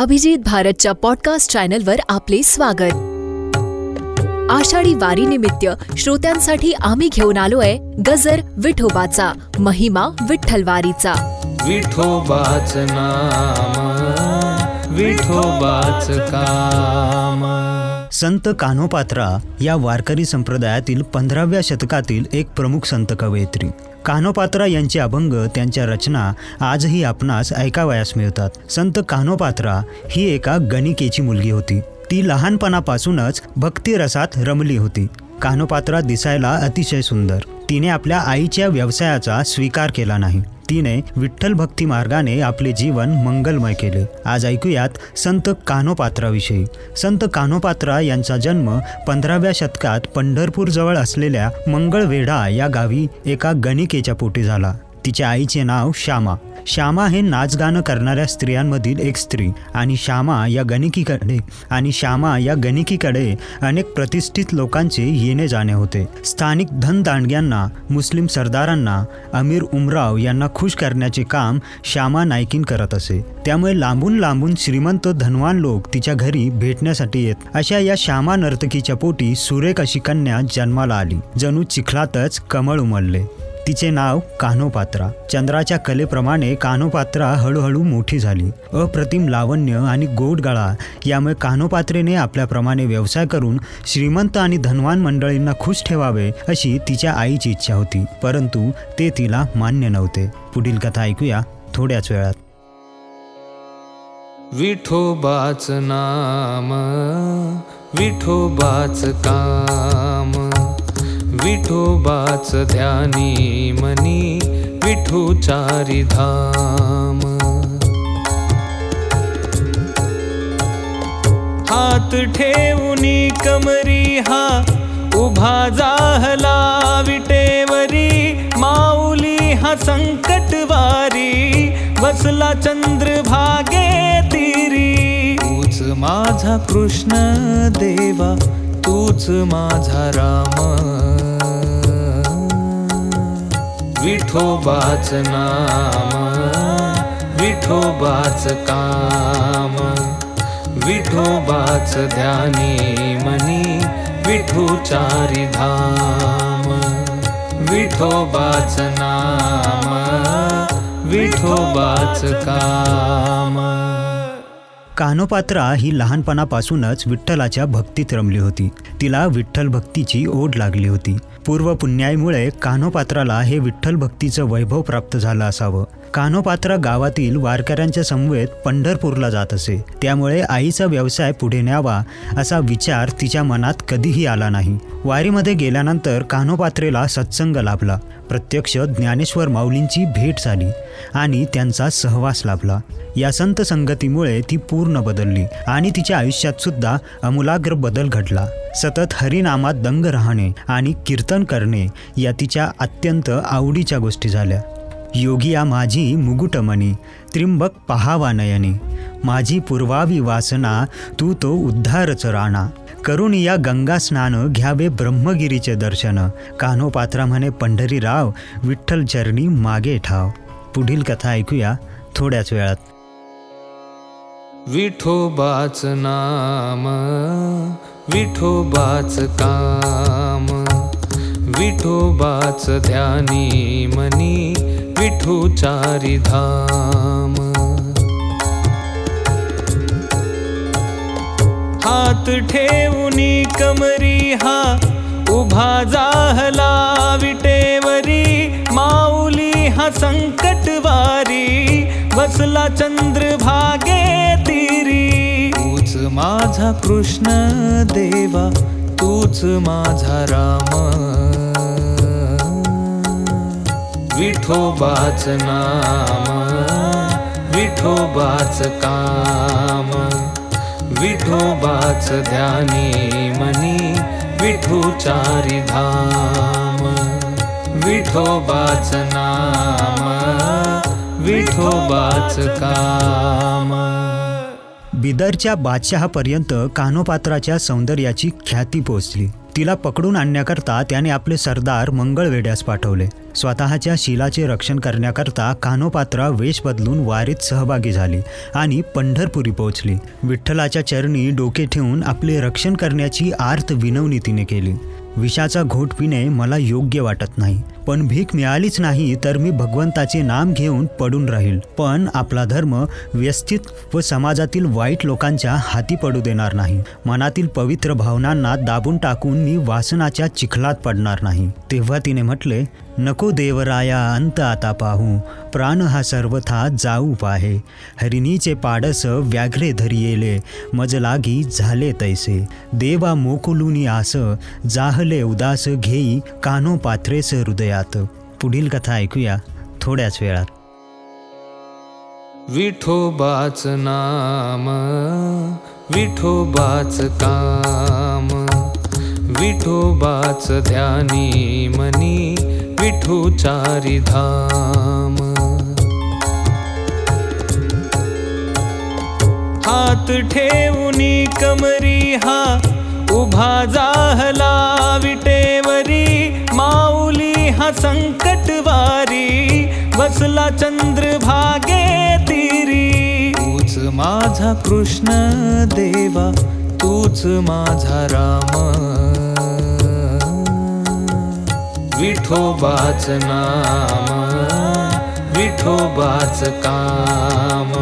अभिजित भारतच्या पॉडकास्ट चॅनलवर आपले स्वागत. आषाढी वारीनिमित्त श्रोत्यांसाठी आम्ही घेऊन आलोय गजर विठोबाचा महिमा विठ्ठलवारीचा. विठोबाच नाम विठोबाच काम. संत कान्होपात्रा या वारकरी संप्रदायातील पंधराव्या शतकातील एक प्रमुख संत कवयित्री. कान्होपात्रा यांचे अभंग त्यांच्या रचना आजही आपणास ऐकावयास मिळतात. संत कान्होपात्रा ही एका गणिकेची मुलगी होती. ती लहानपणापासूनच भक्तिरसात रमली होती. कान्होपात्रा दिसायला अतिशय सुंदर. तिने आपल्या आईच्या व्यवसायाचा स्वीकार केला नाही. तिने विठ्ठल भक्ती मार्गाने आपले जीवन मंगलमय केले. आज ऐकूयात संत कान्होपात्राविषयी संत कान्होपात्रा यांचा जन्म पंधराव्या शतकात पंढरपूर जवळ असलेल्या मंगळवेढा या गावी एका गणिकेच्या पोटी झाला. तिच्या आईचे नाव श्यामा. श्यामा हे नाचगाणं करणाऱ्या स्त्रियांमधील एक स्त्री आणि श्यामा या गणिकीकडे आणि श्यामा या गणिकीकडे अनेक प्रतिष्ठित लोकांचे येणे जाणे होते. स्थानिक धनदांडग्यांना मुस्लिम सरदारांना अमीर उमराव यांना खुश करण्याचे काम श्यामा नायकीन करत असे. त्यामुळे लांबून लांबून श्रीमंत धनवान लोक तिच्या घरी भेटण्यासाठी येत. अशा या श्यामा नर्तकीच्या पोटी सुरेख अशी कन्या जन्माला आली जणू चिखलातच कमळ उमलले. तिचे नाव कान्होपात्रा चंद्राच्या कलेप्रमाणे कान्होपात्रा हळूहळू मोठी झाली. अप्रतिम लावण्य आणि गोड गळा यामुळे कान्होपात्रेने आपल्याप्रमाणे व्यवसाय करून श्रीमंत आणि धनवान मंडळींना खुश ठेवावे अशी तिच्या आईची इच्छा होती. परंतु ते तिला मान्य नव्हते. पुढील कथा ऐकूया थोड्याच वेळात. विठोबाच नाम विठोबाच काम. विठोबाच ध्यानी मनी विठू चारी धाम। हात ठेवूनी कमरी हा उभा जाहला विटेवरी माऊली हा संकटवारी बसला चंद्र भागे तिरी। तूच माझा कृष्ण देवा तूच माझा राम विठोबाच नाम विठोबाच काम विठोबाच ध्यानी मनी विठू चारी धाम। विठोबाच नाम विठोबाच काम कान्होपात्रा ही लहानपणापासूनच विठ्ठलाच्या भक्तीत रमली होती. तिला विठ्ठल भक्तीची ओढ लागली होती. पूर्व पुण्याईमुळे कान्होपात्राला हे विठ्ठल भक्तीचं वैभव प्राप्त झालं असावं. कान्होपात्रा गावातील वारकऱ्यांच्या समवेत पंढरपूरला जात असे. त्यामुळे आईचा व्यवसाय पुढे न्यावा असा विचार तिच्या मनात कधीही आला नाही. वारीमध्ये गेल्यानंतर कान्होपात्रेला सत्संग लाभला. प्रत्यक्ष ज्ञानेश्वर माऊलींची भेट झाली आणि त्यांचा सहवास लाभला. या संत संगतीमुळे ती पूर्ण बदलली आणि तिच्या आयुष्यात सुद्धा अमूलाग्र बदल घडला. सतत हरिनामात दंग राहणे आणि कीर्तन करणे या तिच्या अत्यंत आवडीच्या गोष्टी झाल्या. योगिया माझी मुगुटमणी त्रिंबक पहावा नयनी. माझी पूर्वावी वासना तू तो उद्धारच राणा. करून या गंगा स्नान घ्यावे ब्रह्मगिरीचे दर्शन. कान्होपात्रा म्हणे पंढरीराव विठ्ठल चरणी मागे ठाव. पुढील कथा ऐकूया थोड्याच वेळात. विठोबाच नाम विठोबाच काम विठोबाच ध्यानी मनी विठू चारी धाम हात ठेवूनी कमरी हा उभा जाहला विटेवरी माऊली हा संकटवारी बसला चंद्र भागे तिरी। तूच माझा कृष्ण देवा तूच माझा राम विठोबाच नाम विठोबाच काम विठोबाच ध्यानी मनी विठोचारी धाम विठोबाच नाम विठोबाच काम. बिदरच्या बादशहापर्यंत कान्होपात्राच्या सौंदर्याची ख्याती पोचली तिला पकडून आणण्याकरता त्याने आपले सरदार मंगळवेड्यास पाठवले. स्वतःच्या शिलाचे रक्षण करण्याकरता कानोपात्रा वेश बदलून वारीत सहभागी झाली आणि पंढरपुरी पोहोचली. विठ्ठलाच्या चरणी डोके ठेवून आपले रक्षण करण्याची आर्त विनवणी तिने केली. विषाचा घोट पिणे मला योग्य वाटत नाही. पण भीक मिळालीच नाही तर मी भगवंताचे नाम घेऊन पडून राहील. पण आपला धर्म व्यस्तित व समाजातील वाईट लोकांच्या हाती पडू देणार नाही. मनातील पवित्र भावनांना दाबून टाकून मी वासनाच्या चिखलात पडणार नाही. तेव्हा तिने म्हटले नको देवराया अंत आता पाहू. प्राण हा सर्वथा जाऊ पाहे हरिणीचे पाडस व्याघ्रे धरियेले. मज लागी झाले तैसे. देवा मोकुलुनी आस. जाहले उदास घेई. कानो पात्रेस हृदयात पुढील कथा ऐकूया थोड्याच वेळात. विठोबाच नाम विठोबाच काम विठोबाच ध्यानी मनी विठुचारी धाम. हात ठेवूनी कमरी हा उभा जाहला माऊली हा संकटवारी बसला चंद्रभागे तिरी। तूच माझा कृष्ण देवा तूच माझा राम। विठोबाच नाम विठोबाच काम।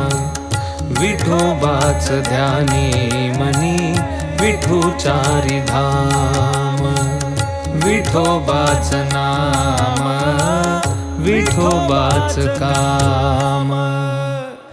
विठोबाच ध्यानी मनी विठुचारी धाम विठोबाच नाम विठोबाच काम.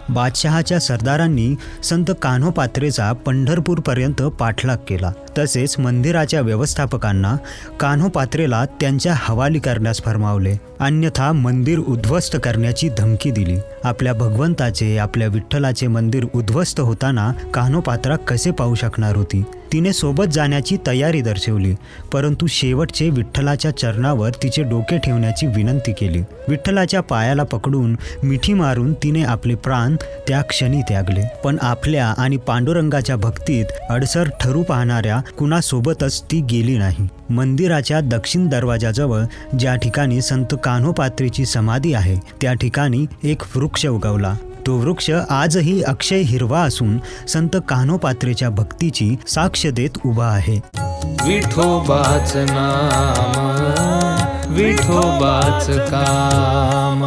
बादशहाच्या सरदारांनी संत कान्हो पात्रेचा पंढरपूरपर्यंत पाठलाग केला. तसेच मंदिराच्या व्यवस्थापकांना कान्हो पात्रेला त्यांच्या हवाली करण्यास फरमावले. अन्यथा मंदिर उद्ध्वस्त करण्याची धमकी दिली. आपल्या भगवंताचे आपल्या विठ्ठलाचे मंदिर उद्ध्वस्त होताना कान्हो पात्रा कसे पाहू शकणार होती? तिने सोबत जाण्याची तयारी दर्शवली परंतु शेवटचे विठ्ठलाच्या चरणावर तिचे डोके ठेवण्याची विनंती केली. विठ्ठलाच्या पायाला पकडून मिठी मारून तिने आपले प्राण त्या क्षणी त्यागले. पण आपल्या आणि पांडुरंगाच्या भक्तीत अडसर ठरू पाहणाऱ्या कुणासोबतच ती गेली नाही. मंदिराच्या दक्षिण दरवाजाजवळ ज्या ठिकाणी संत कान्होपात्रीची समाधी आहे त्या ठिकाणी एक वृक्ष उगवला. तो वृक्ष आजही अक्षय हिरवा असून संत कान्होपात्रेच्या भक्तीची साक्ष देत उभा आहे. विठोबाच नाम विठोबाच काम.